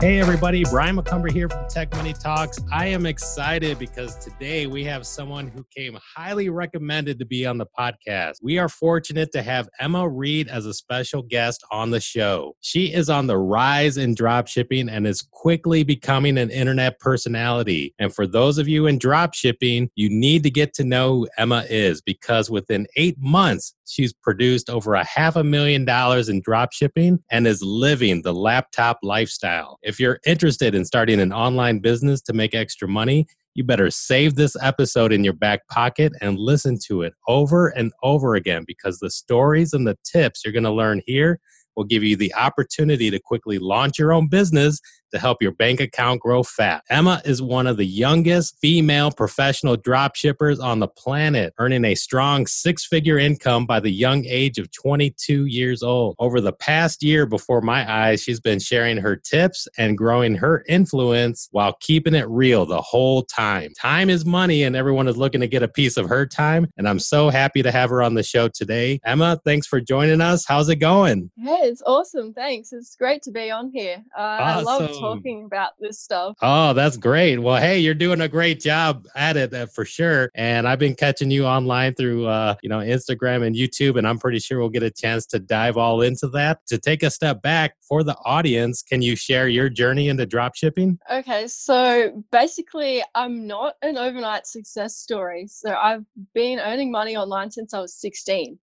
Hey, everybody, Brian McCumber here from Tech Money Talks. I am excited because today we have someone who came highly recommended to be on the podcast. We are fortunate to have Emma Reid as a special guest on the show. She is on the rise in dropshipping and is quickly becoming an internet personality. And for those of you in dropshipping, you need to get to know who Emma is because within eight months, she's produced over a half a million dollars in dropshipping and is living the laptop lifestyle. If you're interested in starting an online business to make extra money, you better save this episode in your back pocket and listen to it over and over again because the stories and the tips you're going to learn here will give you the opportunity to quickly launch your own business to help your bank account grow fat. Emma is one of the youngest female professional drop shippers on the planet, earning a strong six figure income by the young age of 22 years old. Over the past year before my eyes, she's been sharing her tips and growing her influence while keeping it real the whole time. Time is money, and everyone is looking to get a piece of her time. And I'm so happy to have her on the show today. Emma, thanks for joining us. How's it going? Hey, it's awesome. Thanks. It's great to be on here. Uh, I love talking about this stuff. Oh, that's great. Well, hey, you're doing a great job at it uh, for sure. And I've been catching you online through, uh, you know, Instagram and YouTube, and I'm pretty sure we'll get a chance to dive all into that. To take a step back for the audience, can you share your journey into drop shipping? Okay, so basically, I'm not an overnight success story. So I've been earning money online since I was 16.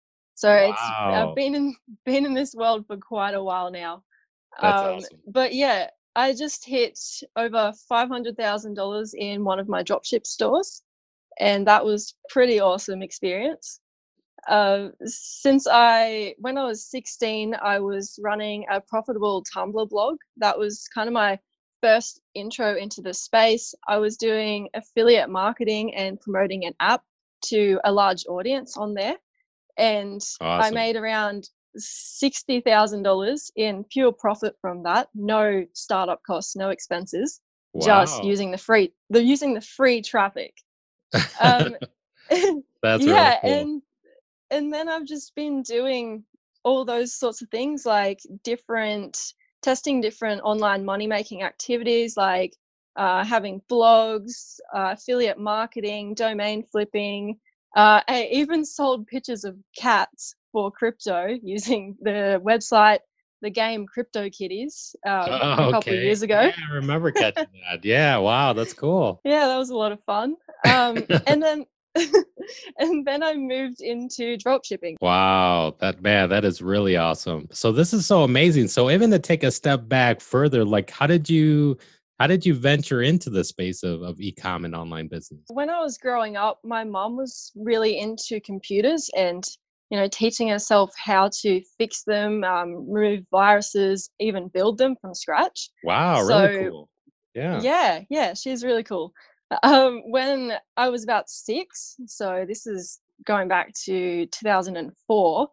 So wow. it's I've been in been in this world for quite a while now. That's um, awesome. But yeah, I just hit over $500,000 in one of my dropship stores. And that was pretty awesome experience. Uh, since I, when I was 16, I was running a profitable Tumblr blog. That was kind of my first intro into the space. I was doing affiliate marketing and promoting an app to a large audience on there. And awesome. I made around $60,000 in pure profit from that. No startup costs, no expenses, wow. just using the free, they're using the free traffic. Um, That's yeah. Really cool. And, and then I've just been doing all those sorts of things like different testing different online money making activities like uh, having blogs, uh, affiliate marketing, domain flipping. Uh, I even sold pictures of cats for crypto using the website, the game CryptoKitties uh, oh, a couple of years ago. Yeah, I remember catching that. Yeah, wow, that's cool. Yeah, that was a lot of fun. Um, and then and then I moved into drop shipping. Wow, that man, that is really awesome. So this is so amazing. So even to take a step back further, like how did you how did you venture into the space of, of e-com and online business? When I was growing up, my mom was really into computers and you know, teaching herself how to fix them, um, remove viruses, even build them from scratch. Wow, so, really cool. Yeah. Yeah, yeah, she's really cool. Um, when I was about six, so this is going back to 2004,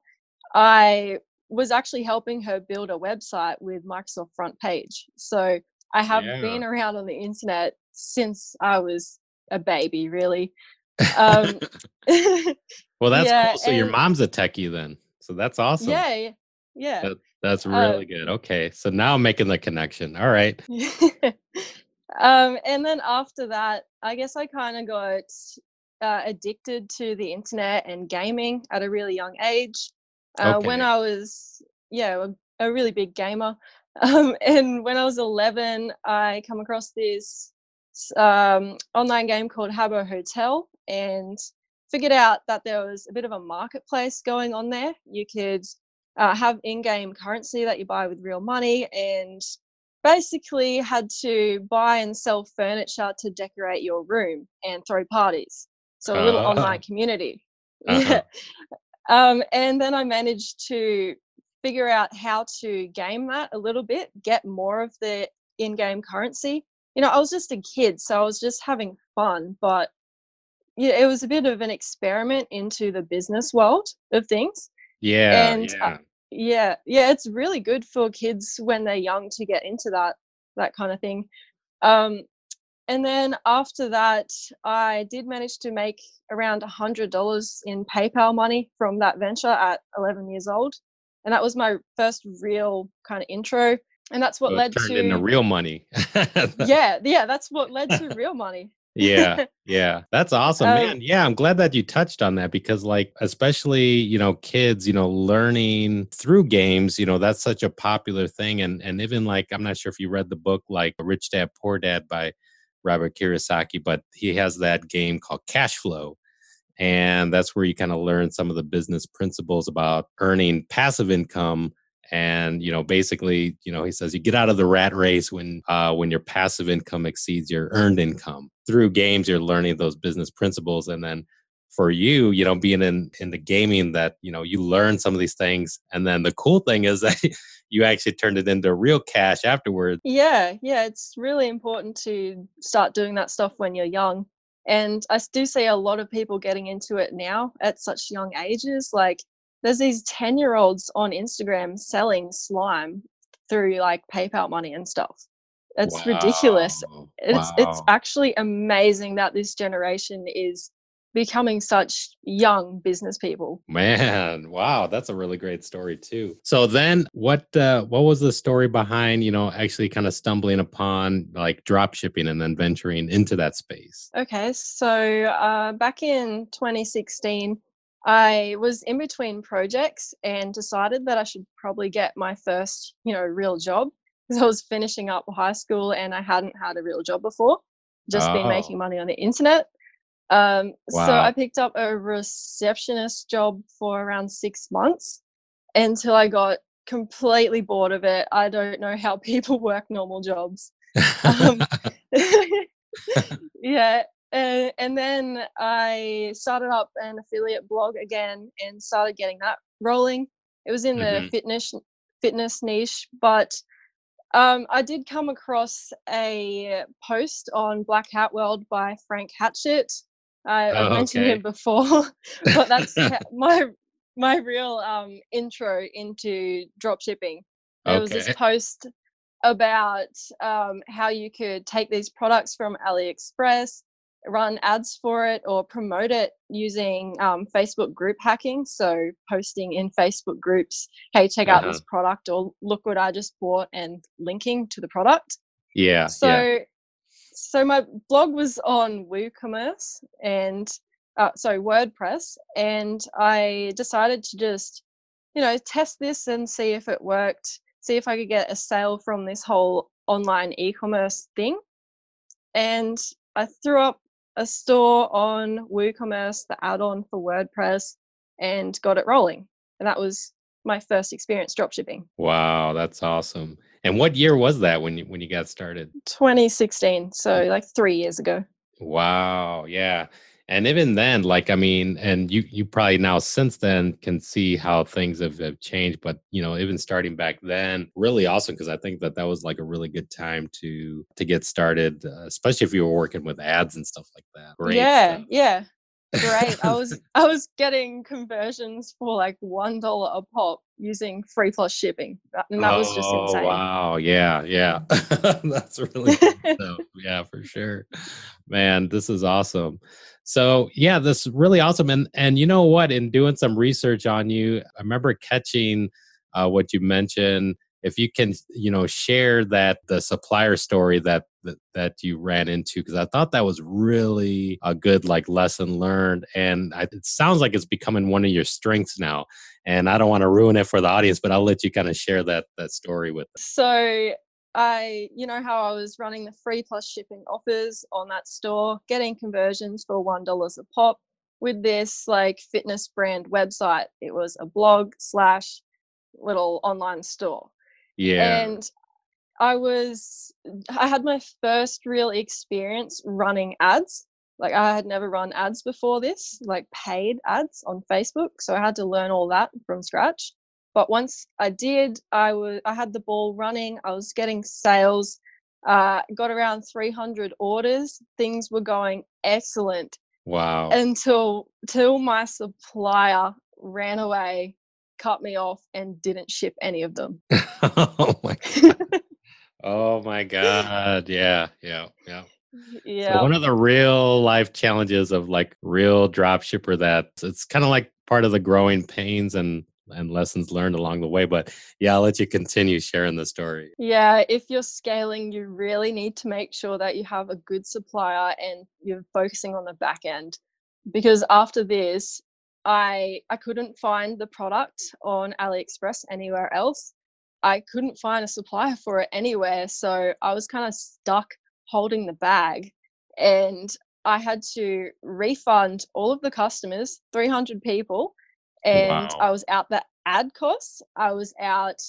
I was actually helping her build a website with Microsoft Front Page. So I have yeah. been around on the internet since I was a baby, really. Um, well, that's yeah, cool. So your mom's a techie then. So that's awesome. Yeah, yeah. That, that's uh really good. Okay, so now I'm making the connection. All right. um, and then after that, I guess I kind of got uh, addicted to the internet and gaming at a really young age. Uh, okay. When I was, yeah, a, a really big gamer. Um, and when I was 11, I come across this um, online game called Habbo Hotel, and figured out that there was a bit of a marketplace going on there. You could uh, have in-game currency that you buy with real money, and basically had to buy and sell furniture to decorate your room and throw parties. So a little uh, online community. Uh-huh. Yeah. Um, and then I managed to figure out how to game that a little bit, get more of the in-game currency. You know, I was just a kid, so I was just having fun, but yeah, it was a bit of an experiment into the business world of things. Yeah. And yeah. Uh, yeah, yeah, it's really good for kids when they're young to get into that that kind of thing. Um, and then after that, I did manage to make around a hundred dollars in PayPal money from that venture at 11 years old, and that was my first real kind of intro and that's what so led turned to into real money. yeah, yeah, that's what led to real money. yeah yeah that's awesome um, man yeah i'm glad that you touched on that because like especially you know kids you know learning through games you know that's such a popular thing and and even like i'm not sure if you read the book like rich dad poor dad by robert kiyosaki but he has that game called cash flow and that's where you kind of learn some of the business principles about earning passive income and you know basically you know he says you get out of the rat race when uh, when your passive income exceeds your earned income. Through games you're learning those business principles and then for you you know being in in the gaming that you know you learn some of these things and then the cool thing is that you actually turned it into real cash afterwards. Yeah yeah it's really important to start doing that stuff when you're young and i do see a lot of people getting into it now at such young ages like there's these 10 year olds on Instagram selling slime through like PayPal money and stuff. It's wow. ridiculous. It's wow. it's actually amazing that this generation is becoming such young business people. Man, wow, that's a really great story too. So then what uh what was the story behind, you know, actually kind of stumbling upon like drop shipping and then venturing into that space? Okay, so uh back in 2016 I was in between projects and decided that I should probably get my first, you know, real job because I was finishing up high school and I hadn't had a real job before, just oh. been making oh. money on the internet. Um, wow. So I picked up a receptionist job for around six months until I got completely bored of it. I don't know how people work normal jobs. um, yeah, uh, and then I started up an affiliate blog again and started getting that rolling. It was in mm-hmm. the fitness fitness niche, but um, I did come across a post on Black Hat World by Frank Hatchett. I, oh, I mentioned okay. him before, but that's my my real um, intro into dropshipping. There okay. was this post about um, how you could take these products from AliExpress run ads for it or promote it using um, Facebook group hacking. So posting in Facebook groups, hey, check out uh-huh. this product or look what I just bought and linking to the product. Yeah. So yeah. So my blog was on WooCommerce and uh, sorry, WordPress, and I decided to just, you know, test this and see if it worked, see if I could get a sale from this whole online e-commerce thing. And I threw up a store on WooCommerce, the add-on for WordPress, and got it rolling. And that was my first experience dropshipping. Wow, that's awesome. And what year was that when you when you got started? 2016, so like 3 years ago. Wow, yeah and even then like i mean and you you probably now since then can see how things have, have changed but you know even starting back then really awesome because i think that that was like a really good time to to get started uh, especially if you were working with ads and stuff like that Great yeah stuff. yeah great i was i was getting conversions for like one dollar a pop using free plus shipping and that oh, was just oh, insane wow yeah yeah that's really so yeah for sure man this is awesome so yeah, this is really awesome. And and you know what? In doing some research on you, I remember catching uh, what you mentioned. If you can, you know, share that the supplier story that that, that you ran into, because I thought that was really a good like lesson learned, and I, it sounds like it's becoming one of your strengths now. And I don't want to ruin it for the audience, but I'll let you kind of share that that story with. Them. So I, you know, how I was running the free plus shipping offers on that store, getting conversions for $1 a pop with this like fitness brand website. It was a blog slash little online store. Yeah. And I was, I had my first real experience running ads. Like I had never run ads before this, like paid ads on Facebook. So I had to learn all that from scratch. But once I did, I was I had the ball running. I was getting sales. Uh, got around 300 orders. Things were going excellent. Wow. Until till my supplier ran away, cut me off, and didn't ship any of them. oh my god. Oh my god. Yeah, yeah, yeah. Yeah. So one of the real life challenges of like real drop shipper that it's kind of like part of the growing pains and and lessons learned along the way. But yeah, I'll let you continue sharing the story. Yeah, if you're scaling, you really need to make sure that you have a good supplier and you're focusing on the back end. Because after this, I I couldn't find the product on AliExpress anywhere else. I couldn't find a supplier for it anywhere, so I was kind of stuck holding the bag and I had to refund all of the customers, 300 people, and wow. I was out the ad costs, I was out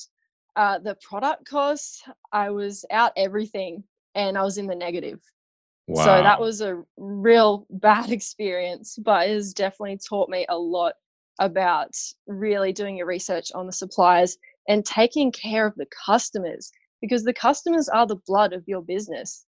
uh, the product costs, I was out everything, and I was in the negative. Wow. So that was a real bad experience, but it has definitely taught me a lot about really doing your research on the suppliers and taking care of the customers because the customers are the blood of your business.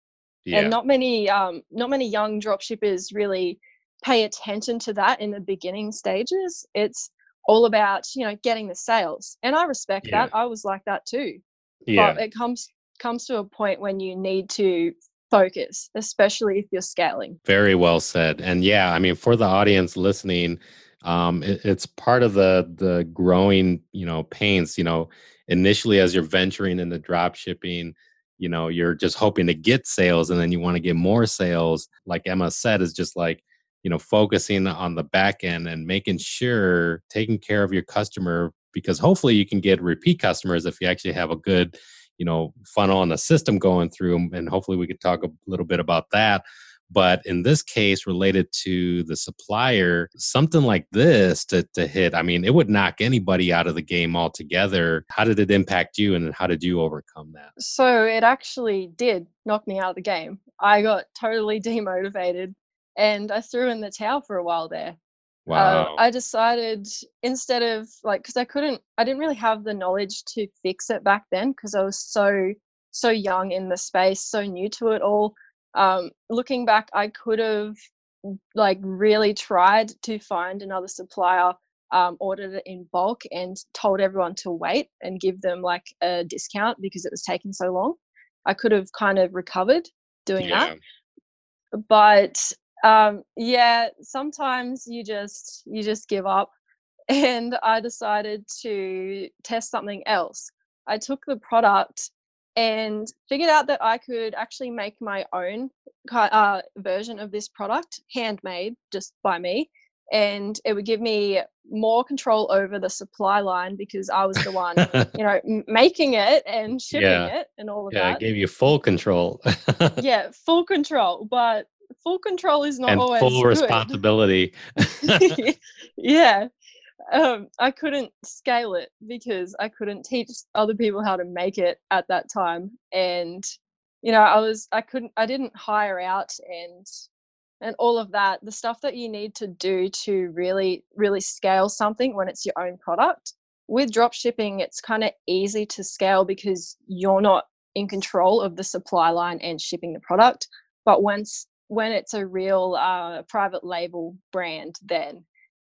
Yeah. And not many um, not many young drop shippers really pay attention to that in the beginning stages. It's all about, you know, getting the sales. And I respect yeah. that. I was like that too. Yeah. But it comes comes to a point when you need to focus, especially if you're scaling. Very well said. And yeah, I mean, for the audience listening, um, it, it's part of the the growing, you know, pains. You know, initially as you're venturing into drop shipping, you know, you're just hoping to get sales, and then you want to get more sales. Like Emma said, is just like you know focusing on the back end and making sure taking care of your customer because hopefully you can get repeat customers if you actually have a good you know funnel and a system going through and hopefully we could talk a little bit about that but in this case related to the supplier something like this to, to hit i mean it would knock anybody out of the game altogether how did it impact you and how did you overcome that so it actually did knock me out of the game i got totally demotivated and I threw in the towel for a while there. Uh, wow. Uh, I decided instead of like, because I couldn't, I didn't really have the knowledge to fix it back then because I was so, so young in the space, so new to it all. Um, looking back, I could have like really tried to find another supplier, um, ordered it in bulk, and told everyone to wait and give them like a discount because it was taking so long. I could have kind of recovered doing yeah. that. But um, yeah, sometimes you just you just give up, and I decided to test something else. I took the product and figured out that I could actually make my own uh, version of this product, handmade just by me, and it would give me more control over the supply line because I was the one, you know, making it and shipping yeah. it and all of yeah, that. Yeah, it gave you full control. yeah, full control. But full control is not and always full responsibility. yeah. Um, I couldn't scale it because I couldn't teach other people how to make it at that time. And, you know, I was, I couldn't, I didn't hire out and, and all of that, the stuff that you need to do to really, really scale something when it's your own product. With drop shipping, it's kind of easy to scale because you're not in control of the supply line and shipping the product. But once when it's a real uh, private label brand, then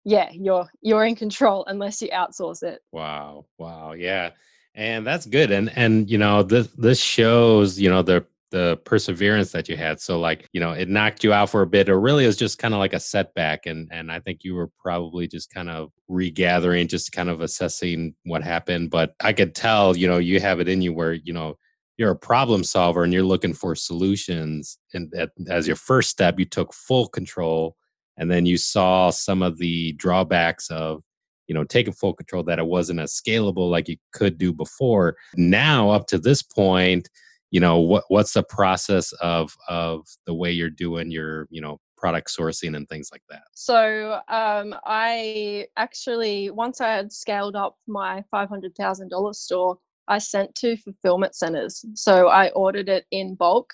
yeah, you're you're in control unless you outsource it. Wow, wow, yeah, and that's good. And and you know this this shows you know the the perseverance that you had. So like you know it knocked you out for a bit, or really it was just kind of like a setback. And and I think you were probably just kind of regathering, just kind of assessing what happened. But I could tell you know you have it in you where you know you're a problem solver and you're looking for solutions and as your first step you took full control and then you saw some of the drawbacks of you know taking full control that it wasn't as scalable like you could do before now up to this point you know what what's the process of of the way you're doing your you know product sourcing and things like that so um, i actually once i had scaled up my $500000 store I sent to fulfillment centers. So I ordered it in bulk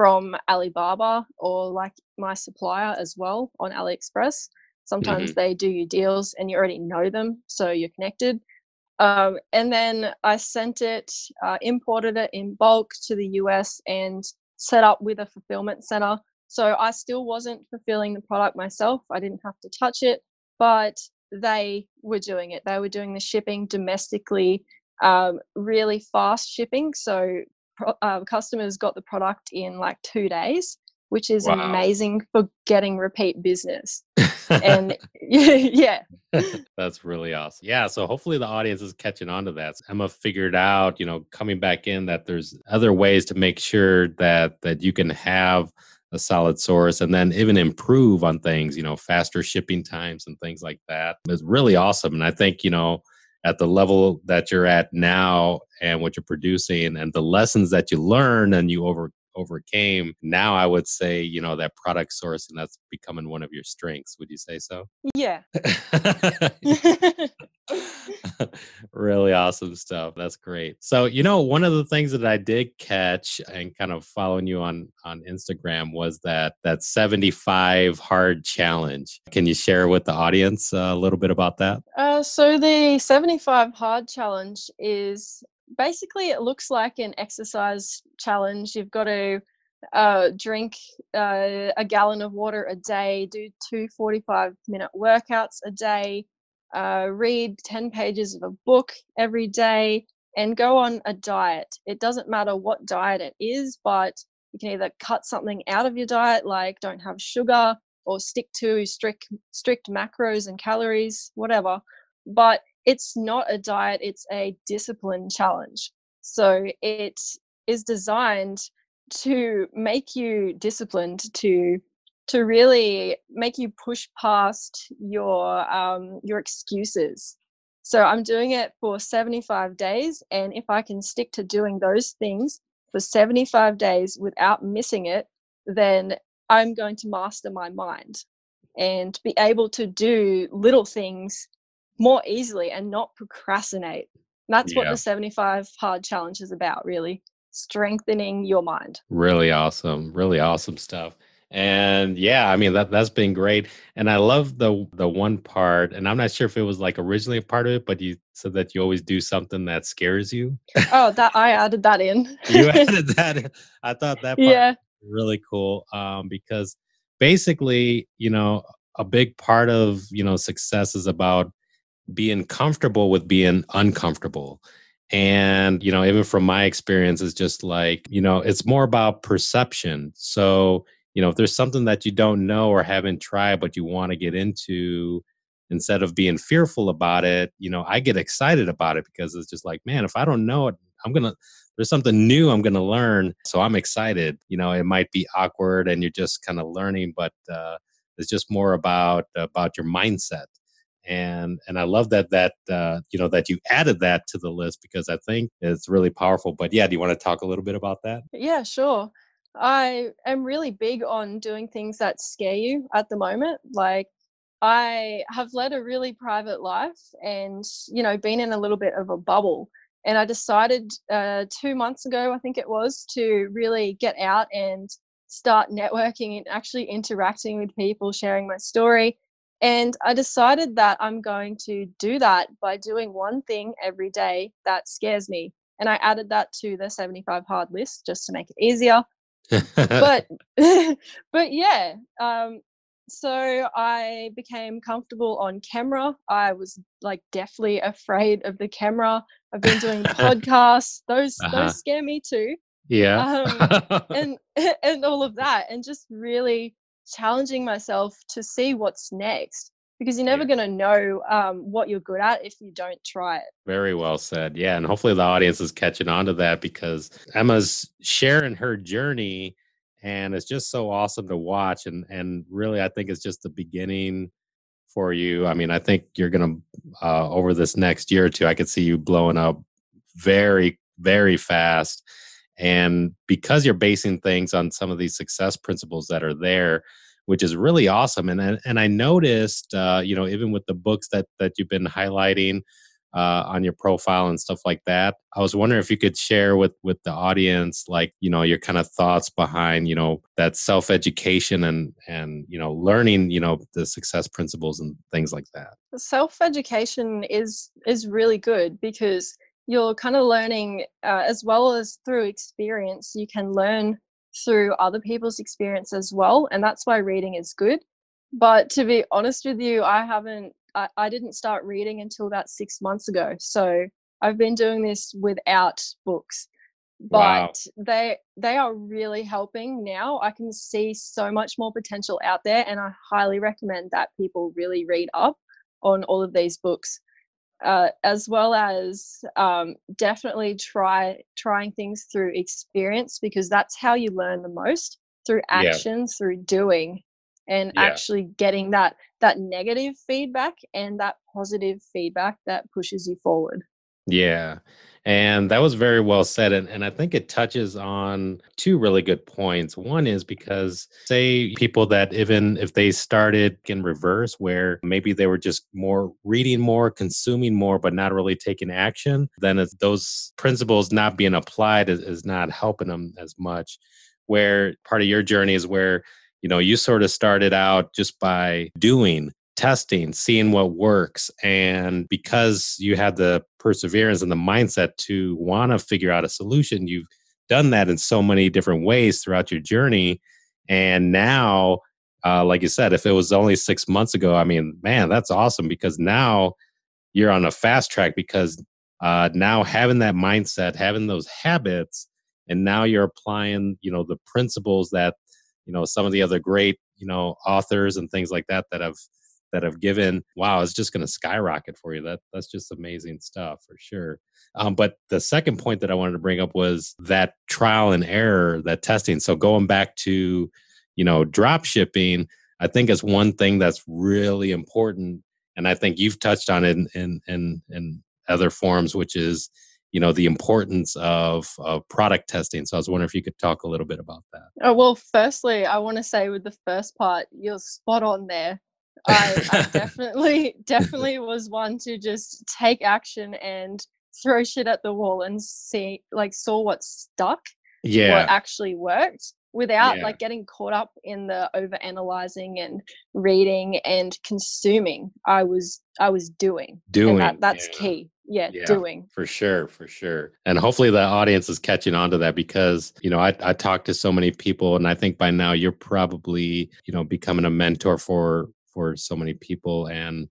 from Alibaba or like my supplier as well on AliExpress. Sometimes mm-hmm. they do you deals and you already know them, so you're connected. Um, and then I sent it, uh, imported it in bulk to the US and set up with a fulfillment center. So I still wasn't fulfilling the product myself. I didn't have to touch it, but they were doing it. They were doing the shipping domestically um, really fast shipping. So uh, customers got the product in like two days which is wow. amazing for getting repeat business. and yeah. That's really awesome. Yeah. So hopefully the audience is catching on to that. Emma figured out, you know, coming back in that there's other ways to make sure that that you can have a solid source and then even improve on things, you know, faster shipping times and things like that. It's really awesome. And I think, you know, at the level that you're at now and what you're producing and the lessons that you learn and you over overcame now i would say you know that product source and that's becoming one of your strengths would you say so? Yeah. Really awesome stuff that's great. So you know one of the things that i did catch and kind of following you on on instagram was that that 75 hard challenge. Can you share with the audience a little bit about that? Uh, so the 75 hard challenge is basically it looks like an exercise challenge. You've got to uh, drink uh, a gallon of water a day, do two 45 minute workouts a day, uh, read 10 pages of a book every day, and go on a diet. It doesn't matter what diet it is, but you can either cut something out of your diet, like don't have sugar, or stick to strict strict macros and calories, whatever. But it's not a diet, it's a discipline challenge. So it is designed to make you disciplined to to really make you push past your um, your excuses. So I'm doing it for 75 days, and if I can stick to doing those things for 75 days without missing it, then I'm going to master my mind and be able to do little things more easily and not procrastinate. And that's yeah. what the 75 hard challenge is about, really strengthening your mind. Really awesome. Really awesome stuff. And yeah, I mean that that's been great. And I love the the one part, and I'm not sure if it was like originally a part of it, but you said that you always do something that scares you. Oh, that I added that in. you added that in. I thought that yeah. really cool. Um, because basically, you know, a big part of you know success is about being comfortable with being uncomfortable. And you know even from my experience it's just like you know it's more about perception. So you know if there's something that you don't know or haven't tried but you want to get into instead of being fearful about it you know i get excited about it because it's just like man if i don't know it i'm gonna there's something new i'm gonna learn. So i'm excited. You know it might be awkward and you're just kind of learning but uh, it's just more about about your mindset and and I love that that uh, you know that you added that to the list because I think it's really powerful. But yeah, do you want to talk a little bit about that? Yeah, sure. I am really big on doing things that scare you at the moment. Like I have led a really private life and you know been in a little bit of a bubble. And I decided uh, two months ago, I think it was, to really get out and start networking and actually interacting with people, sharing my story and I decided that I'm going to do that by doing one thing every day that scares me. And I added that to the 75 hard list just to make it easier. but but yeah, um, so I became comfortable on camera. I was like deathly afraid of the camera. I've been doing podcasts; those uh-huh. those scare me too. Yeah, um, and and all of that, and just really challenging myself to see what's next because you're never yeah. going to know um, what you're good at if you don't try it. Very well said. Yeah. And hopefully the audience is catching on to that because Emma's sharing her journey and it's just so awesome to watch. And, and really, I think it's just the beginning for you. I mean, I think you're going to, uh, over this next year or two, I could see you blowing up very, very fast and because you're basing things on some of these success principles that are there, which is really awesome. And and I noticed, uh, you know, even with the books that that you've been highlighting uh, on your profile and stuff like that, I was wondering if you could share with with the audience, like you know, your kind of thoughts behind you know that self education and and you know learning you know the success principles and things like that. Self education is is really good because you're kind of learning uh, as well as through experience you can learn through other people's experience as well and that's why reading is good. But to be honest with you i haven't I, I didn't start reading until about six months ago so i've been doing this without books. But wow. they they are really helping now. I can see so much more potential out there and i highly recommend that people really read up on all of these books uh, as well as um, definitely try trying things through experience because that's how you learn the most through action yeah. through doing and yeah. actually getting that that negative feedback and that positive feedback that pushes you forward yeah and that was very well said. And, and I think it touches on two really good points. One is because, say, people that even if they started in reverse, where maybe they were just more reading more, consuming more, but not really taking action, then those principles not being applied is, is not helping them as much. Where part of your journey is where you know you sort of started out just by doing testing, seeing what works. And because you had the perseverance and the mindset to want to figure out a solution, you've done that in so many different ways throughout your journey. And now, uh, like you said, if it was only six months ago, I mean, man, that's awesome because now you're on a fast track because uh, now having that mindset, having those habits, and now you're applying, you know, the principles that, you know, some of the other great, you know, authors and things like that that have that have given wow it's just going to skyrocket for you. That that's just amazing stuff for sure. Um, but the second point that i wanted to bring up was that trial and error that testing. So going back to you know drop shipping i think is one thing that's really important and i think you've touched on it in in in, in other forms which is you know the importance of, of product testing. So i was wondering if you could talk a little bit about that. Oh well firstly i want to say with the first part you're spot on there I, I definitely definitely was one to just take action and throw shit at the wall and see like saw what stuck yeah. what actually worked without yeah. like getting caught up in the over analyzing and reading and consuming. I was i was doing doing that, that's yeah. key. Yeah, yeah, doing. for sure for sure. And hopefully the audience is catching on to that because you know I, I talk to so many people and i think by now you're probably you know becoming a mentor for for so many people and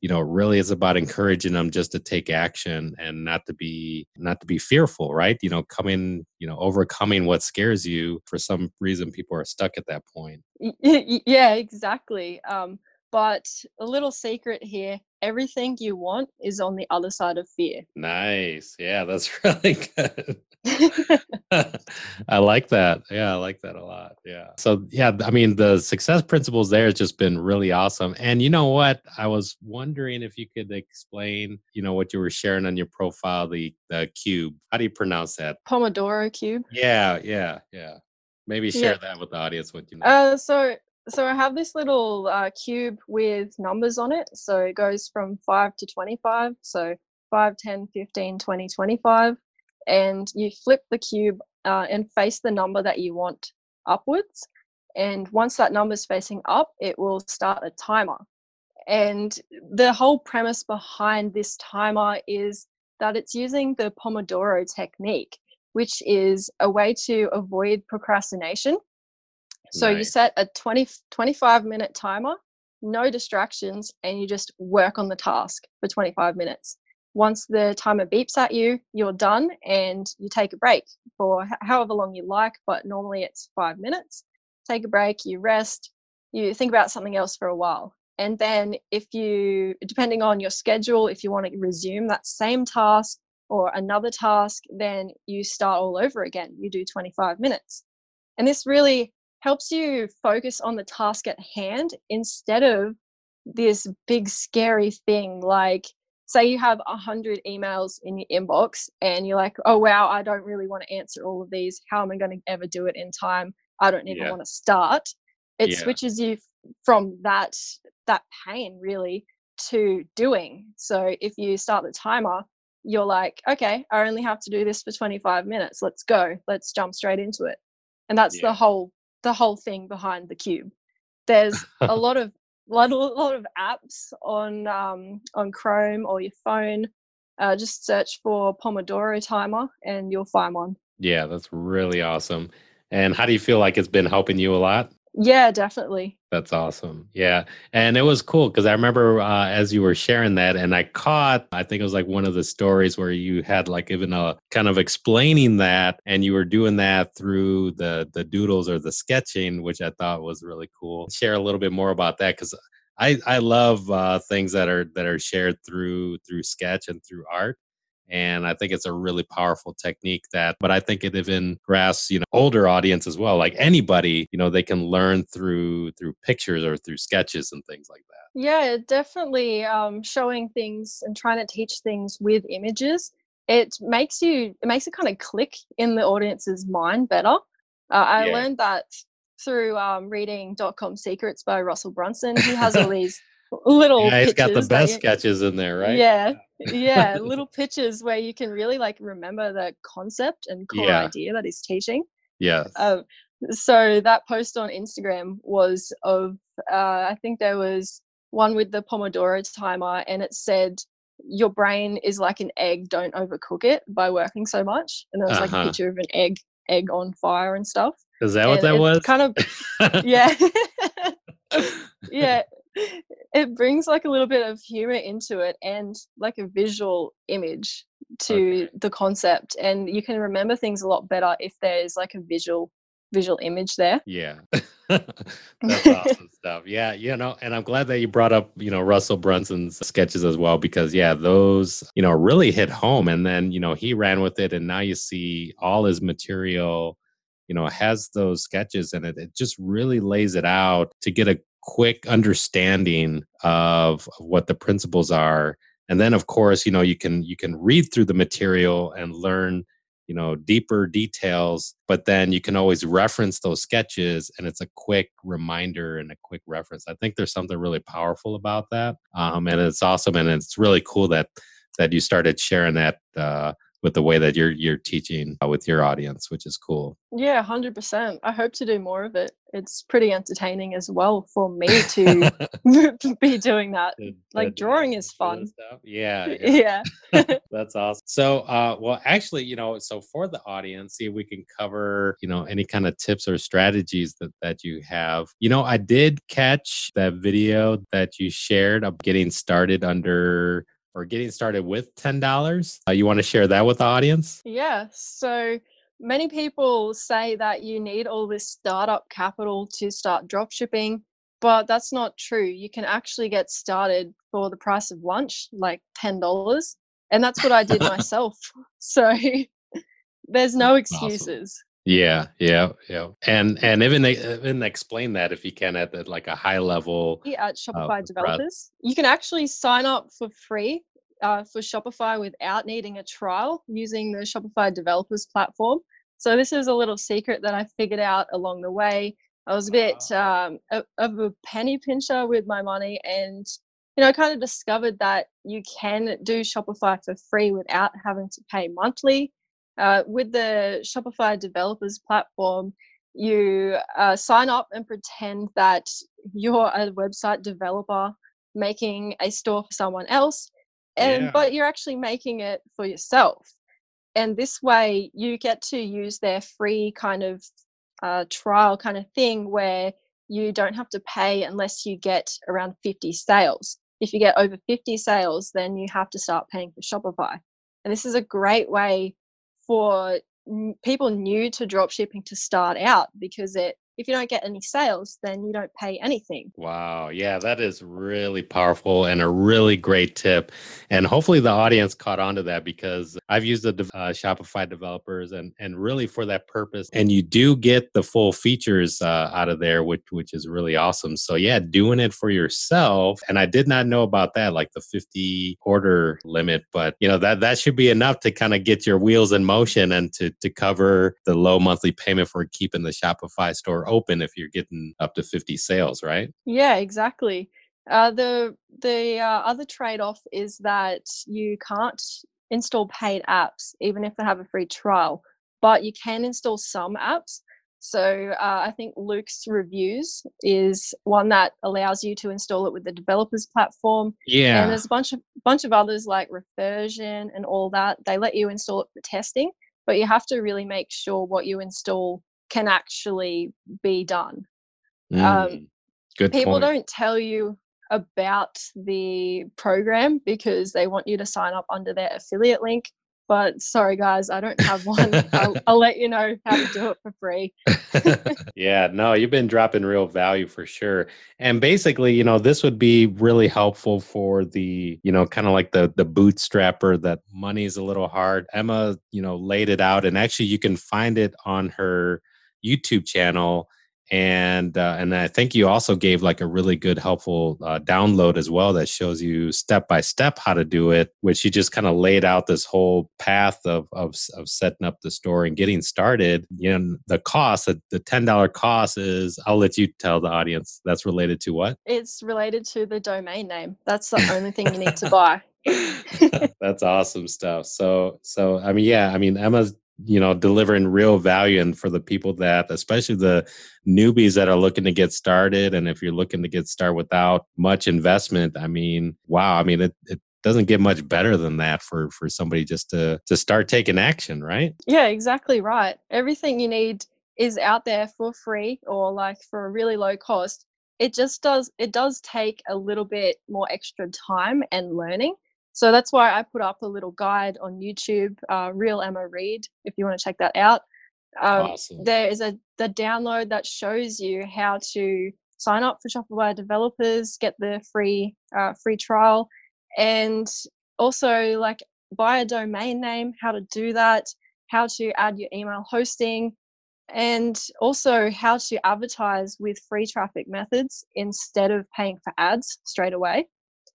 you know really is about encouraging them just to take action and not to be not to be fearful right? You know coming you know overcoming what scares you for some reason people are stuck at that point. Yeah exactly um but a little secret here everything you want is on the other side of fear nice yeah that's really good I like that. Yeah, I like that a lot. Yeah. So, yeah, I mean, the success principles there has just been really awesome. And you know what? I was wondering if you could explain, you know, what you were sharing on your profile, the the cube. How do you pronounce that? Pomodoro cube. Yeah, yeah, yeah. Maybe share yeah. that with the audience. What you know. Uh, so so I have this little uh, cube with numbers on it. So it goes from 5 to 25. So 5, 10, 15, 20, 25 and you flip the cube uh, and face the number that you want upwards. And once that number is facing up, it will start a timer. And the whole premise behind this timer is that it's using the Pomodoro technique, which is a way to avoid procrastination. So you set a 20, 25 minute timer, no distractions, and you just work on the task for 25 minutes once the timer beeps at you, you're done and you take a break for however long you like, but normally it's five minutes. Take a break, you rest, you think about something else for a while. And then, if you, depending on your schedule, if you want to resume that same task or another task, then you start all over again. You do 25 minutes. And this really helps you focus on the task at hand instead of this big scary thing like say you have a hundred emails in your inbox and you're like, oh wow, I don't really want to answer all of these. How am I going to ever do it in time? I don't even yeah. want to start. It yeah. switches you from that that pain really to doing. So if you start the timer, you're like, okay, I only have to do this for 25 minutes. Let's go. Let's jump straight into it. And that's yeah. the whole the whole thing behind the cube. There's a lot of a lot, lot of apps on um, on Chrome or your phone. Uh, just search for Pomodoro timer and you'll find one. Yeah, that's really awesome. And how do you feel like it's been helping you a lot? Yeah, definitely. That's awesome. Yeah. And it was cool because I remember uh, as you were sharing that, and I caught, I think it was like one of the stories where you had like even a kind of explaining that, and you were doing that through the the doodles or the sketching, which I thought was really cool. Share a little bit more about that because I I love uh, things that are that are shared through through sketch and through art and i think it's a really powerful technique that but i think it even grasps you know older audience as well like anybody you know they can learn through through pictures or through sketches and things like that. Yeah definitely um, showing things and trying to teach things with images it makes you it makes it kind of click in the audience's mind better. Uh, i yeah. learned that through um, reading dot com secrets by russell brunson. He has all these little yeah, he's got the best sketches in there right yeah yeah little pictures where you can really like remember the concept and core yeah. idea that he's teaching yeah um, so that post on instagram was of uh, i think there was one with the pomodoro timer and it said your brain is like an egg don't overcook it by working so much and there was uh-huh. like a uh-huh. picture of an egg egg on fire and stuff is that and what that was kind of yeah yeah it brings like a little bit of humor into it and like a visual image to okay. the concept and you can remember things a lot better if there's like a visual visual image there. Yeah. That's awesome stuff. Yeah you know and i'm glad that you brought up you know russell brunson's sketches as well because yeah those you know really hit home and then you know he ran with it and now you see all his material you know has those sketches and it, it just really lays it out to get a quick understanding of what the principles are. And then of course you know you can you can read through the material and learn you know deeper details but then you can always reference those sketches and it's a quick reminder and a quick reference. I think there's something really powerful about that um, and it's awesome and it's really cool that that you started sharing that uh, with the way that you're you're teaching uh, with your audience, which is cool. Yeah, hundred percent. I hope to do more of it. It's pretty entertaining as well for me to be doing that. Like drawing is fun. Yeah, yeah. yeah. That's awesome. So, uh, well, actually, you know, so for the audience, see if we can cover, you know, any kind of tips or strategies that that you have. You know, I did catch that video that you shared of getting started under or getting started with $10. Uh, you want to share that with the audience? Yeah. So many people say that you need all this startup capital to start drop shipping, but that's not true. You can actually get started for the price of lunch, like $10. And that's what I did myself. So there's no excuses. Awesome. Yeah, yeah, yeah, and and even they even explain that if you can at the, like a high level. Yeah, at Shopify uh, developers, you can actually sign up for free uh, for Shopify without needing a trial using the Shopify developers platform. So this is a little secret that I figured out along the way. I was a bit um, of a penny pincher with my money, and you know, I kind of discovered that you can do Shopify for free without having to pay monthly. Uh, with the Shopify developers platform, you uh, sign up and pretend that you're a website developer making a store for someone else, and yeah. but you're actually making it for yourself. And this way, you get to use their free kind of uh, trial kind of thing where you don't have to pay unless you get around 50 sales. If you get over 50 sales, then you have to start paying for Shopify. And this is a great way for people new to dropshipping to start out because it if you don't get any sales, then you don't pay anything. Wow. Yeah, that is really powerful and a really great tip. And hopefully the audience caught on to that because I've used the uh, Shopify developers and, and really for that purpose. And you do get the full features uh, out of there, which, which is really awesome. So, yeah, doing it for yourself. And I did not know about that, like the 50 order limit, but you know, that, that should be enough to kind of get your wheels in motion and to, to cover the low monthly payment for keeping the Shopify store open if you're getting up to 50 sales, right? Yeah, exactly. Uh, the the uh, other trade off is that you can't install paid apps even if they have a free trial, but you can install some apps. So uh, I think Loox reviews is one that allows you to install it with the developers platform. Yeah, and there's a bunch of bunch of others like Reversion and all that. They let you install it for testing, but you have to really make sure what you install can actually be done. Um, mm. Um, Good people point. don't tell you about the program because they want you to sign up under their affiliate link but sorry guys i don't have one I'll, I'll, let you know how to do it for free yeah no you've been dropping real value for sure and basically you know this would be really helpful for the you know kind of like the the bootstrapper that money is a little hard emma you know laid it out and actually you can find it on her youtube channel and uh, and I think you also gave like a really good helpful uh, download as well that shows you step by step how to do it, which you just kind of laid out this whole path of, of of setting up the store and getting started. You know, the cost, the, the ten dollar cost is. I'll let you tell the audience. That's related to what? It's related to the domain name. That's the only thing you need to buy. That's awesome stuff. So so I mean yeah, I mean Emma's you know delivering real value and for the people that especially the newbies that are looking to get started. And if you're looking to get started without much investment i mean wow i mean it, it doesn't get much better than that for for somebody just to to start taking action right? Yeah exactly right. Everything you need is out there for free or like for a really low cost. It just does it does take a little bit more extra time and learning so that's why I put up a little guide on YouTube, uh, Real Emma Reid, if you want to check that out. Um, awesome. There is a the download that shows you how to sign up for Shopify developers, get the free uh, free trial, and also like buy a domain name, how to do that, how to add your email hosting, and also how to advertise with free traffic methods instead of paying for ads straight away.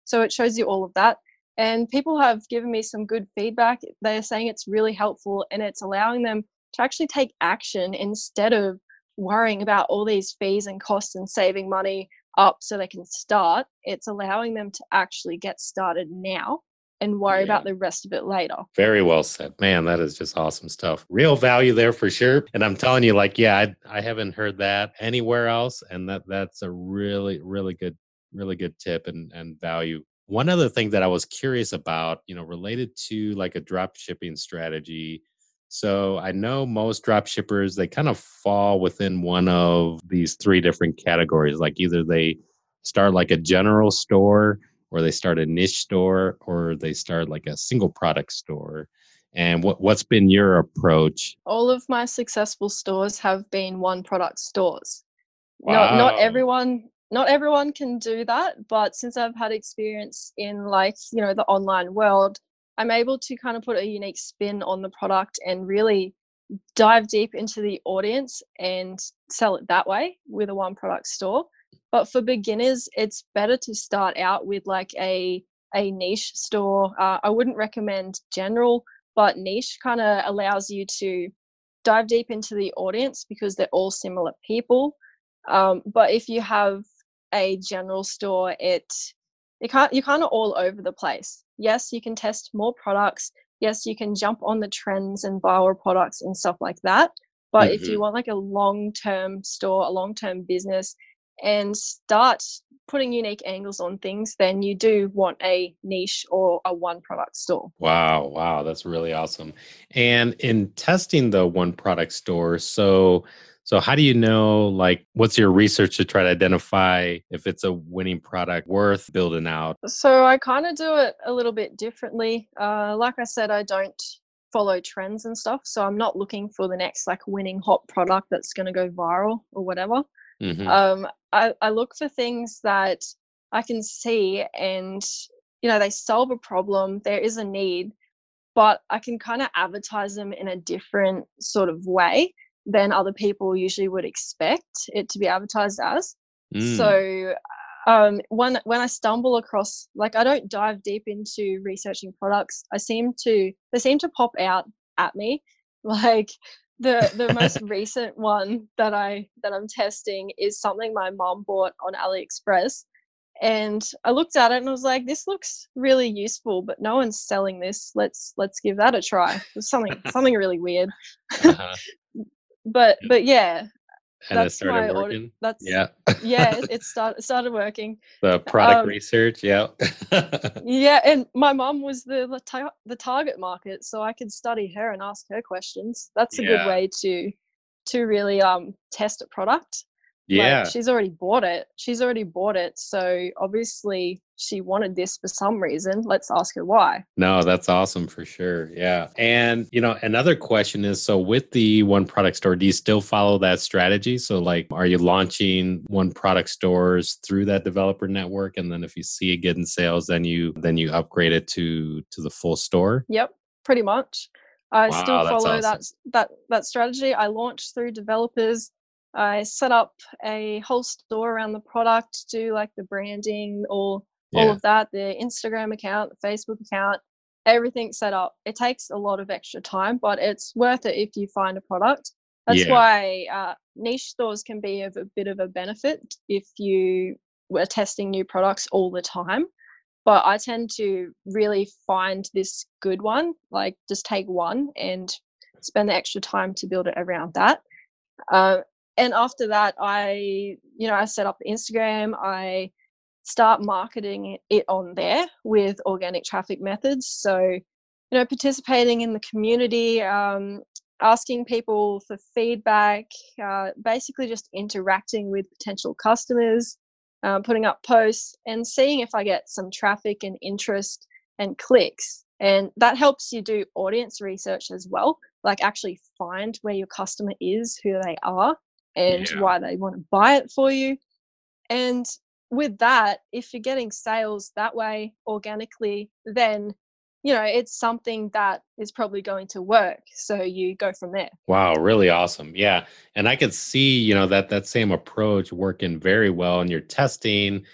So it shows you all of that and people have given me some good feedback they're saying it's really helpful and it's allowing them to actually take action instead of worrying about all these fees and costs and saving money up so they can start it's allowing them to actually get started now and worry yeah. about the rest of it later. Very well said. Man, that is just awesome stuff. Real value there for sure. And I'm telling you, like, yeah, I, I haven't heard that anywhere else. And that that's a really, really good, really good tip and, and value one other thing that I was curious about, you know, related to like a drop shipping strategy. So I know most drop shippers, they kind of fall within one of these three different categories. Like either they start like a general store, or they start a niche store, or they start like a single product store. And what, what's been your approach? All of my successful stores have been one product stores. Wow. Not, not everyone not everyone can do that but since i've had experience in like you know the online world i'm able to kind of put a unique spin on the product and really dive deep into the audience and sell it that way with a one product store. But for beginners it's better to start out with like a a niche store. Uh, i wouldn't recommend general but niche kind of allows you to dive deep into the audience because they're all similar people. Um, but if you have a general store, it you can't you're kind of all over the place. Yes, you can test more products. Yes, you can jump on the trends and viral products and stuff like that. But mm-hmm. if you mm-hmm. want like a long term store, a long term business, and start putting unique angles on things, then you do want a niche or a one product store. Wow, wow, that's really awesome. And in testing the one product store, so so how do you know like what's your research to try to identify if it's a winning product worth building out? So I kind of do it a little bit differently. Uh, like I said, I don't follow trends and stuff. So I'm not looking for the next like winning hot product that's going to go viral or whatever. Mm-hmm. Um, I, I look for things that I can see and you know they solve a problem. There is a need, but I can kind of advertise them in a different sort of way than other people usually would expect it to be advertised as. Mm. So um, when when I stumble across, like I don't dive deep into researching products. I seem to they seem to pop out at me. Like the the most recent one that I that I'm testing is something my mom bought on AliExpress. And I looked at it and I was like, this looks really useful, but no one's selling this. Let's let's give that a try. It's something something really weird. Uh-huh but but yeah and that's it started working. that's yeah, yeah. It, it started started working. The product um, research, yeah, yeah. And my mom was the the, ta- the, target market, so I could study her and ask her questions. That's a yeah. good way to to really um test a product. Yeah. Like, she's already bought it. She's already bought it. So obviously she wanted this for some reason. Let's ask her why. No, that's awesome for sure. Yeah. And, you know, another question is so with the one product store, do you still follow that strategy? So, like, are you launching one product stores through that developer network? And then if you see it getting sales, then you, then you upgrade it to, to the full store? Yep, pretty much. I wow, still follow awesome. that, that, that strategy. I launched through developers I set up a whole store around the product, do like the branding, all yeah. all of that, the Instagram account, the Facebook account, everything set up. It takes a lot of extra time, but it's worth it if you find a product. That's yeah. why uh, niche stores can be of a bit of a benefit if you were testing new products all the time. But I tend to really find this good one, like just take one and spend the extra time to build it around that. Uh, and after that i you know i set up instagram i start marketing it on there with organic traffic methods. So you know participating in the community um, asking people for feedback uh, basically just interacting with potential customers uh, putting up posts and seeing if i get some traffic and interest and clicks. And that helps you do audience research as well like actually find where your customer is who they are and yeah. why they want to buy it for you. And with that, if you're getting sales that way organically, then you know it's something that is probably going to work so you go from there wow really awesome yeah and i could see you know that that same approach working very well in your testing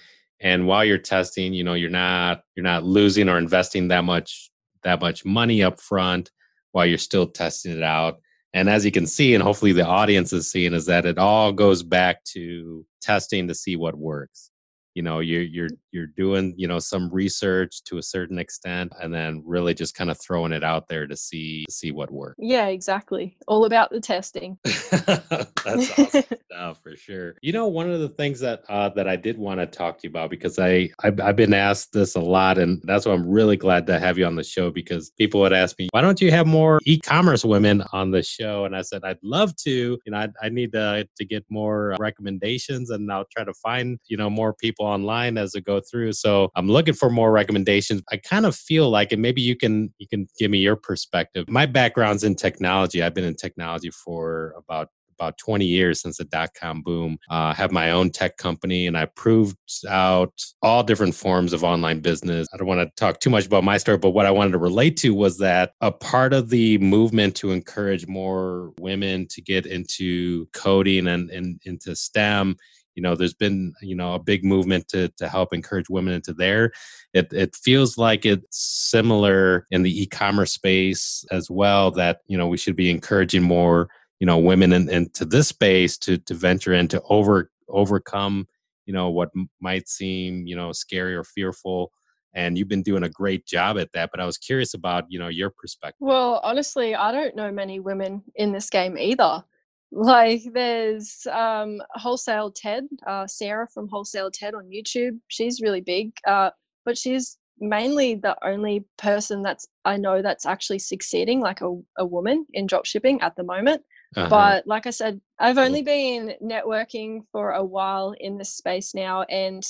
and while you're testing you know you're not you're not losing or investing that much that much money up front while you're still testing it out and as you can see, and hopefully the audience is seeing, is that it all goes back to testing to see what works. You know you're you're you're doing you know some research to a certain extent and then really just kind of throwing it out there to see see what works. Yeah exactly. All about the testing. That's awesome no, for sure. You know one of the things that uh, that i did want to talk to you about because I I've, I've been asked this a lot and that's why i'm really glad to have you on the show because people would ask me why don't you have more e-commerce women on the show? And i said i'd love to. You know i, I need to, to get more recommendations and i'll try to find you know more people people online as I go through. So I'm looking for more recommendations. I kind of feel like, and maybe you can you can give me your perspective. My background's in technology. I've been in technology for about about 20 years since the dot com boom. Uh, have my own tech company and I proved out all different forms of online business. I don't want to talk too much about my story, but what I wanted to relate to was that a part of the movement to encourage more women to get into coding and, and into STEM you know there's been you know a big movement to to help encourage women into there. It it feels like it's similar in the e-commerce space as well that you know we should be encouraging more you know women in, into this space to to venture in to over overcome you know what might seem you know scary or fearful. And you've been doing a great job at that but i was curious about you know your perspective. Well honestly i don't know many women in this game either like there's um, Wholesale Ted, uh, Sarah from Wholesale Ted on YouTube. She's really big, uh, but she's mainly the only person that's I know that's actually succeeding, like a, a woman in drop shipping at the moment. Uh-huh. But like I said, I've only been networking for a while in this space now, and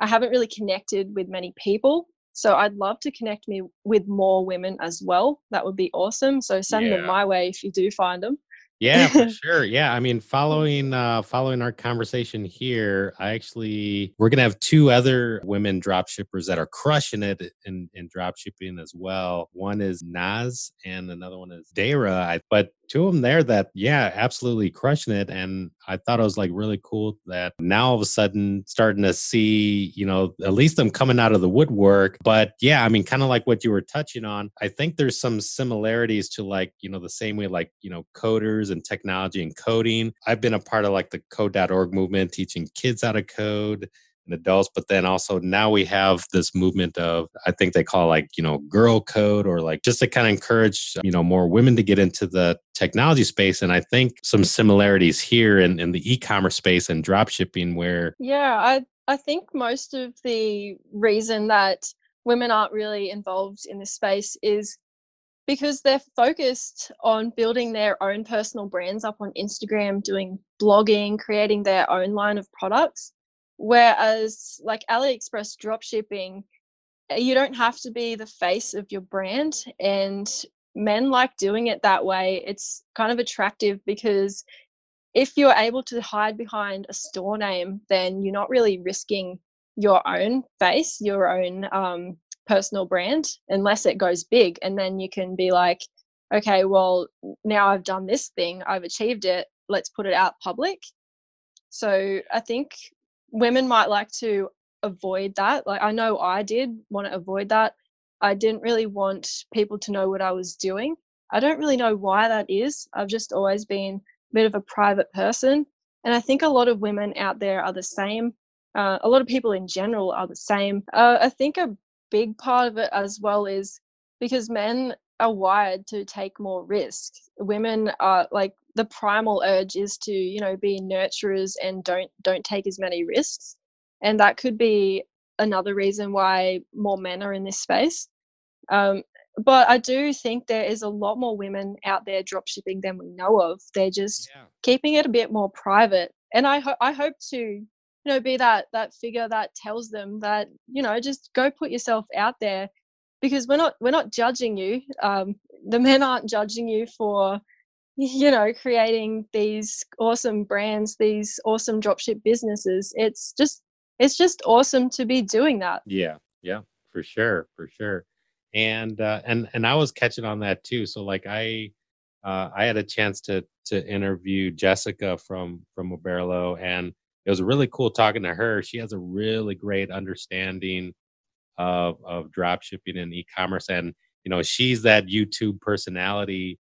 I haven't really connected with many people. So I'd love to connect me with more women as well. That would be awesome. So send yeah. them my way if you do find them. Yeah, for sure. Yeah, I mean, following uh, following our conversation here, I actually we're gonna have two other women drop shippers that are crushing it in in drop shipping as well. One is Naz, and another one is Dara. But two of them there that yeah absolutely crushing it and i thought it was like really cool that now all of a sudden starting to see you know at least them coming out of the woodwork but yeah i mean kind of like what you were touching on i think there's some similarities to like you know the same way like you know coders and technology and coding. I've been a part of like the code.org movement teaching kids how to code and adults but then also now we have this movement of i think they call like you know girl code or like just to kind of encourage you know more women to get into the technology space and i think some similarities here in, in the e-commerce space and drop shipping where yeah i i think most of the reason that women aren't really involved in this space is because they're focused on building their own personal brands up on Instagram, doing blogging, creating their own line of products. Whereas, like AliExpress dropshipping, eh, you don't have to be the face of your brand. And men like doing it that way. It's kind of attractive because if you're able to hide behind a store name, then you're not really risking your own face, your own um, personal brand, unless it goes big. And then you can be like, okay, well, now I've done this thing, I've achieved it, let's put it out public. So I think women might like to avoid that. Like I know I did want to avoid that. I didn't really want people to know what I was doing. I don't really know why that is. I've just always been a bit of a private person. And I think a lot of women out there are the same. Uh, a lot of people in general are the same. Uh, I think a big part of it as well is because men are wired to take more risk. Women are like the primal urge is to, you know, be nurturers and don't don't take as many risks. And that could be another reason why more men are in this space. Um, but I do think there is a lot more women out there dropshipping than we know of. They're just yeah. keeping it a bit more private. And I hope I hope to, you know, be that that figure that tells them that, you know, just go put yourself out there because we're not we're not judging you. Um, the men aren't judging you for you know creating these awesome brands these awesome dropship businesses it's just it's just awesome to be doing that yeah yeah for sure for sure and uh, and and I was catching on that too. So like I uh, I had a chance to to interview Jessica from from Oberlo, and it was really cool talking to her. She has a really great understanding of of drop shipping and e-commerce, and you know she's that YouTube personality,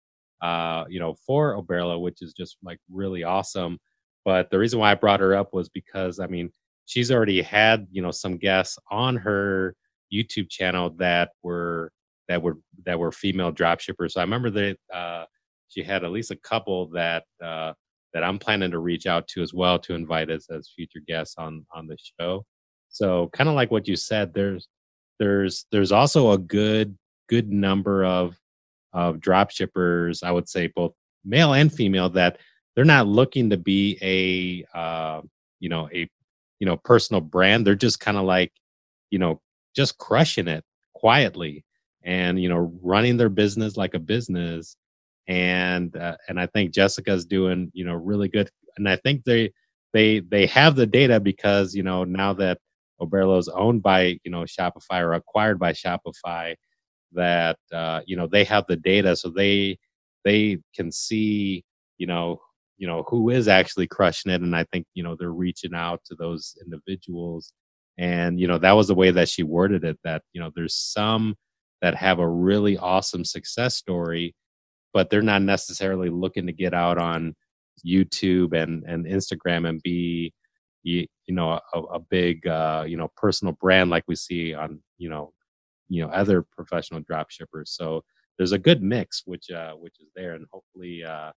uh, you know, for Oberlo, which is just like really awesome. But the reason why I brought her up was because I mean she's already had you know some guests on her YouTube channel that were that were that were female drop shippers. So I remember that uh, she had at least a couple that uh, that I'm planning to reach out to as well to invite us as future guests on on the show. So kind of like what you said, there's there's there's also a good good number of of drop shippers. I would say both male and female that they're not looking to be a uh, you know a you know personal brand. They're just kind of like you know just crushing it quietly and you know running their business like a business and uh, and I think Jessica's doing you know really good and I think they they they have the data because you know now that Oberlo is owned by you know Shopify or acquired by Shopify that uh, you know they have the data so they they can see you know you know who is actually crushing it and I think you know they're reaching out to those individuals. And you know that was the way that she worded it that you know there's some that have a really awesome success story but they're not necessarily looking to get out on youtube and and instagram and be you, you know a, a big uh you know personal brand like we see on you know you know other professional drop shippers so there's a good mix which uh which is there and hopefully uh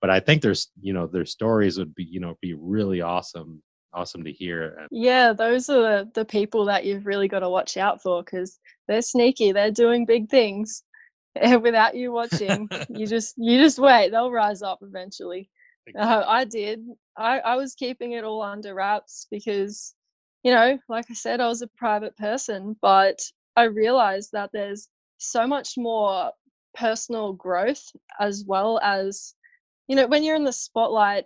but i think there's you know their stories would be you know be really awesome awesome to hear. Yeah, those are the, the people that you've really got to watch out for because they're sneaky. They're doing big things and without you watching. you just you just wait. They'll rise up eventually. Uh, I did. I, I was keeping it all under wraps because, you know, like I said, I was a private person, but I realized that there's so much more personal growth as well as, you know, when you're in the spotlight,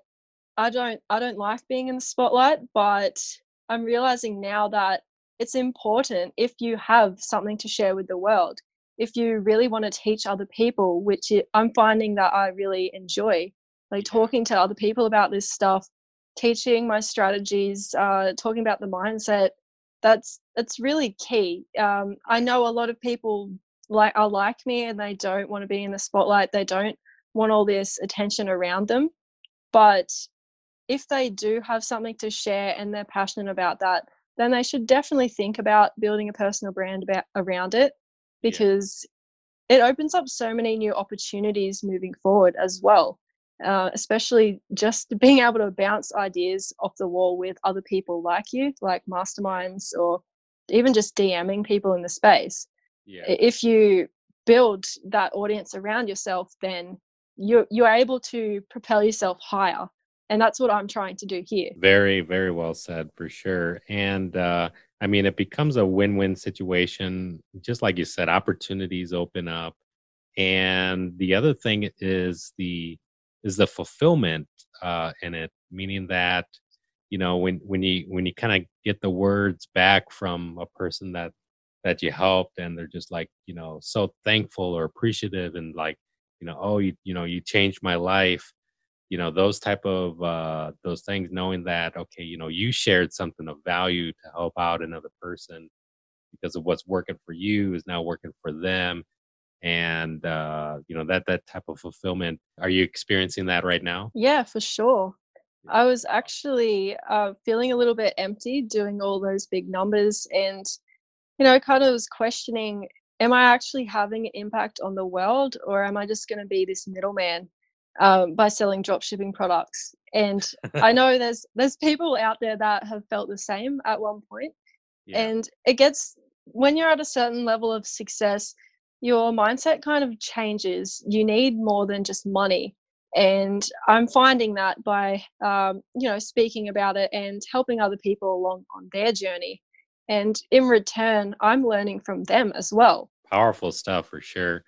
I don't I don't like being in the spotlight, but I'm realizing now that it's important if you have something to share with the world. If you really want to teach other people, which I'm finding that I really enjoy, like talking to other people about this stuff, teaching my strategies, uh, talking about the mindset. That's that's really key. Um, I know a lot of people like are like me and they don't want to be in the spotlight. They don't want all this attention around them. But if they do have something to share and they're passionate about that, then they should definitely think about building a personal brand about, around it because yeah. it opens up so many new opportunities moving forward as well. Uh, especially just being able to bounce ideas off the wall with other people like you, like masterminds, or even just DMing people in the space. Yeah. If you build that audience around yourself, then you're you're able to propel yourself higher. And that's what I'm trying to do here. Very, very well said for sure. And uh, I mean, it becomes a win-win situation. Just like you said, opportunities open up, and the other thing is the is the fulfillment uh, in it, meaning that you know when when you when you kind of get the words back from a person that that you helped and they're just like you know so thankful or appreciative and like you know oh you you know you changed my life you know those type of uh those things knowing that okay you know you shared something of value to help out another person because of what's working for you is now working for them and uh you know that that type of fulfillment are you experiencing that right now yeah for sure I was actually uh, feeling a little bit empty doing all those big numbers and, you know, kind of was questioning am I actually having an impact on the world or am I just going to be this middleman um, by selling drop shipping products? And I know there's there's people out there that have felt the same at one point. Yeah. And it gets when you're at a certain level of success, your mindset kind of changes. You need more than just money. And i'm finding that by um, you know speaking about it and helping other people along on their journey. And in return i'm learning from them as well. Powerful stuff for sure.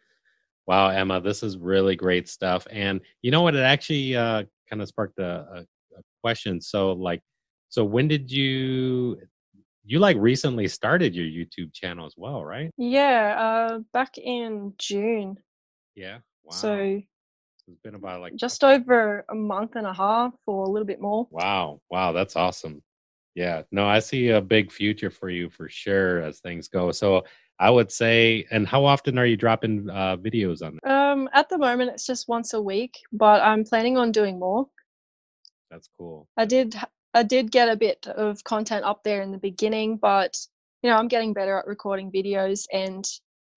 Wow emma this is really great stuff. And you know what? It actually uh, kind of sparked a, a, a question. So like so when did you you like recently started your youtube channel as well right yeah uh back in june yeah wow. so it's been about like just over a month and a half or a little bit more. Wow. Wow. That's awesome. Yeah. No, I see a big future for you for sure as things go. So I would say, and how often are you dropping uh, videos on there? Um, at the moment, it's just once a week, but I'm planning on doing more. That's cool. I did, I did get a bit of content up there in the beginning, but you know, I'm getting better at recording videos and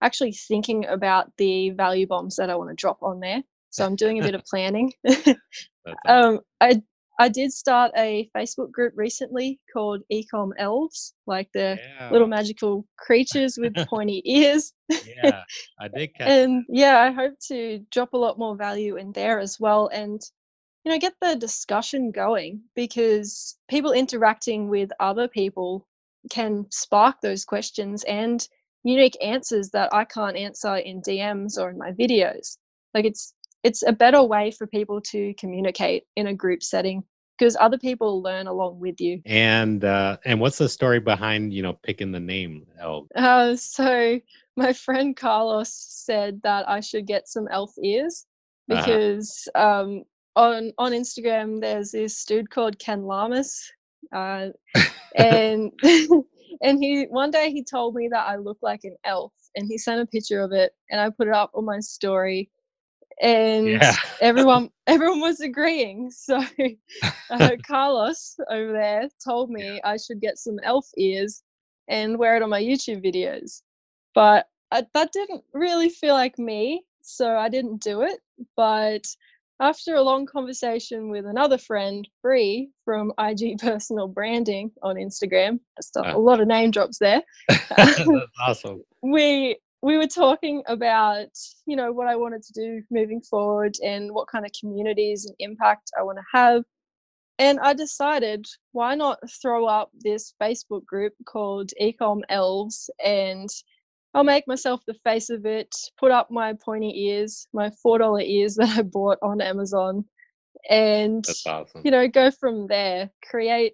actually thinking about the value bombs that I want to drop on there. So I'm doing a bit of planning. um, I I did start a Facebook group recently called Ecom Elves, like the yeah. little magical creatures with pointy ears. yeah, I did catch. and yeah, I hope to drop a lot more value in there as well, and you know, get the discussion going because people interacting with other people can spark those questions and unique answers that I can't answer in DMs or in my videos. Like it's it's a better way for people to communicate in a group setting because other people learn along with you. And uh, and what's the story behind you know picking the name elf? Uh, so my friend Carlos said that I should get some elf ears uh-huh. because uh-huh. um, on on Instagram there's this dude called Ken Llamas, uh, and and he one day he told me that I look like an elf, and he sent a picture of it, and I put it up on my story and yeah. everyone everyone was agreeing so uh, carlos over there told me i should get some elf ears and wear it on my youtube videos but I, that didn't really feel like me so i didn't do it but after a long conversation with another friend Bree from ig personal branding on instagram a ah. lot of name drops there that's awesome. we we were talking about you know what i wanted to do moving forward and what kind of communities and impact i want to have. And i decided why not throw up this facebook group called ecom elves and i'll make myself the face of it put up my pointy ears my four dollar ears that i bought on amazon and awesome. you know go from there create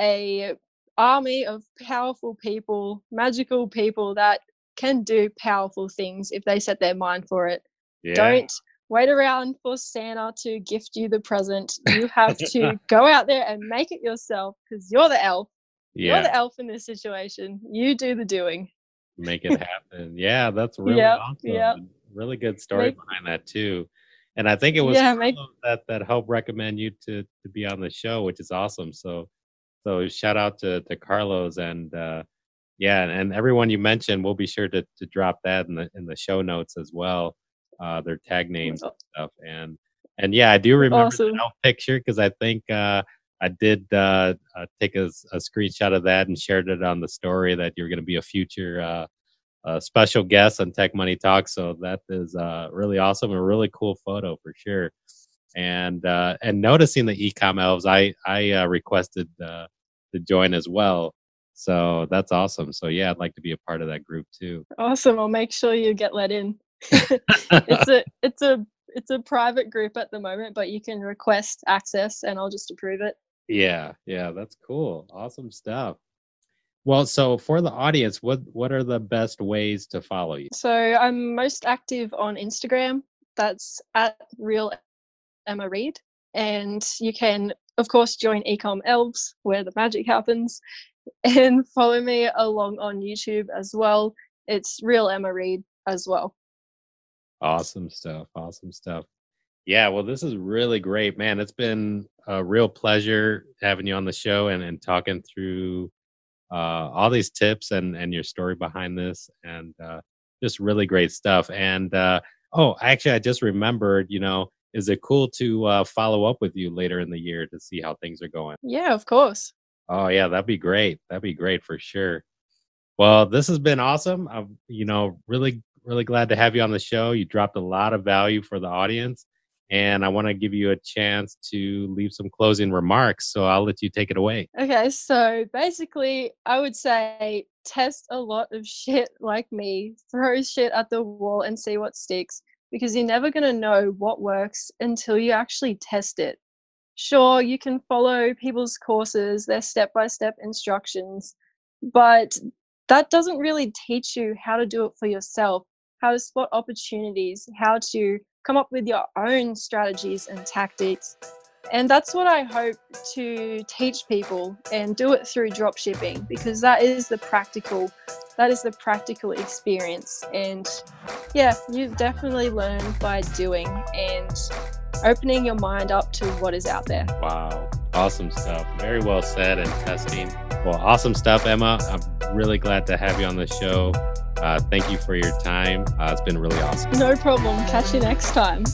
a army of powerful people magical people that can do powerful things if they set their mind for it. Yeah. Don't wait around for Santa to gift you the present. You have to go out there and make it yourself because you're the elf. Yeah. You're the elf in this situation. You do the doing. Make it happen. yeah, that's really yep, awesome. Yep. Really good story make, behind that too. And I think it was yeah, make, that that helped recommend you to to be on the show, which is awesome. So so shout out to to Carlos and uh yeah, and everyone you mentioned, we'll be sure to, to drop that in the in the show notes as well, uh, their tag names and stuff. And and yeah, I do remember awesome. the picture because I think uh, I did uh, uh, take a, a, screenshot of that and shared it on the story that you're going to be a future uh, a special guest on Tech Money Talk. So that is uh, really awesome. A really cool photo for sure. And uh, and noticing the ecom elves, I I uh, requested uh, to join as well. So that's awesome. So yeah, I'd like to be a part of that group too. Awesome. I'll make sure you get let in. it's a it's a it's a private group at the moment, but you can request access and I'll just approve it. Yeah, yeah, that's cool. Awesome stuff. Well, so for the audience, what what are the best ways to follow you? So I'm most active on Instagram. That's at real Emma Reid. And you can, of course, join Ecom Elves where the magic happens and follow me along on YouTube as well. It's real Emma Reid as well. Awesome stuff. Awesome stuff. Yeah, well, this is really great, man. It's been a real pleasure having you on the show and, and talking through uh, all these tips and, and your story behind this and uh, just really great stuff. And uh, oh, actually, I just remembered, you know, is it cool to uh, follow up with you later in the year to see how things are going? Yeah, of course. Oh, yeah, that'd be great. That'd be great for sure. Well, this has been awesome. I'm, you know, really, really glad to have you on the show. You dropped a lot of value for the audience and I want to give you a chance to leave some closing remarks. So I'll let you take it away. Okay, so basically, I would say test a lot of shit like me, throw shit at the wall and see what sticks because you're never going to know what works until you actually test it. Sure, you can follow people's courses, their step by step instructions, but that doesn't really teach you how to do it for yourself, how to spot opportunities, how to come up with your own strategies and tactics. And that's what I hope to teach people and do it through drop shipping because that is the practical that is the practical experience and yeah, you've definitely learned by doing and opening your mind up to what is out there. Wow. Awesome stuff. Very well said and testing. Well, awesome stuff, Emma. I'm really glad to have you on the show. Uh, thank you for your time. Uh, it's been really awesome. No problem. Catch you next time.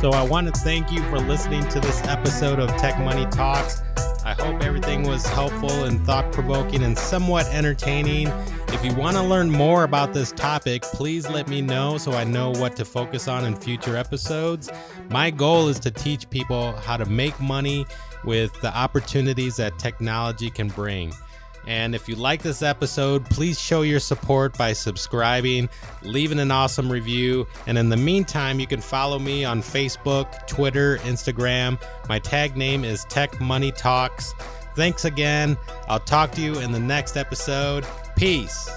So, I want to thank you for listening to this episode of Tech Money Talks. I hope everything was helpful and thought provoking and somewhat entertaining. If you want to learn more about this topic, please let me know so I know what to focus on in future episodes. My goal is to teach people how to make money with the opportunities that technology can bring. And if you like this episode, please show your support by subscribing, leaving an awesome review. And in the meantime, you can follow me on Facebook, Twitter, Instagram. My tag name is Tech Money Talks. Thanks again. I'll talk to you in the next episode. Peace.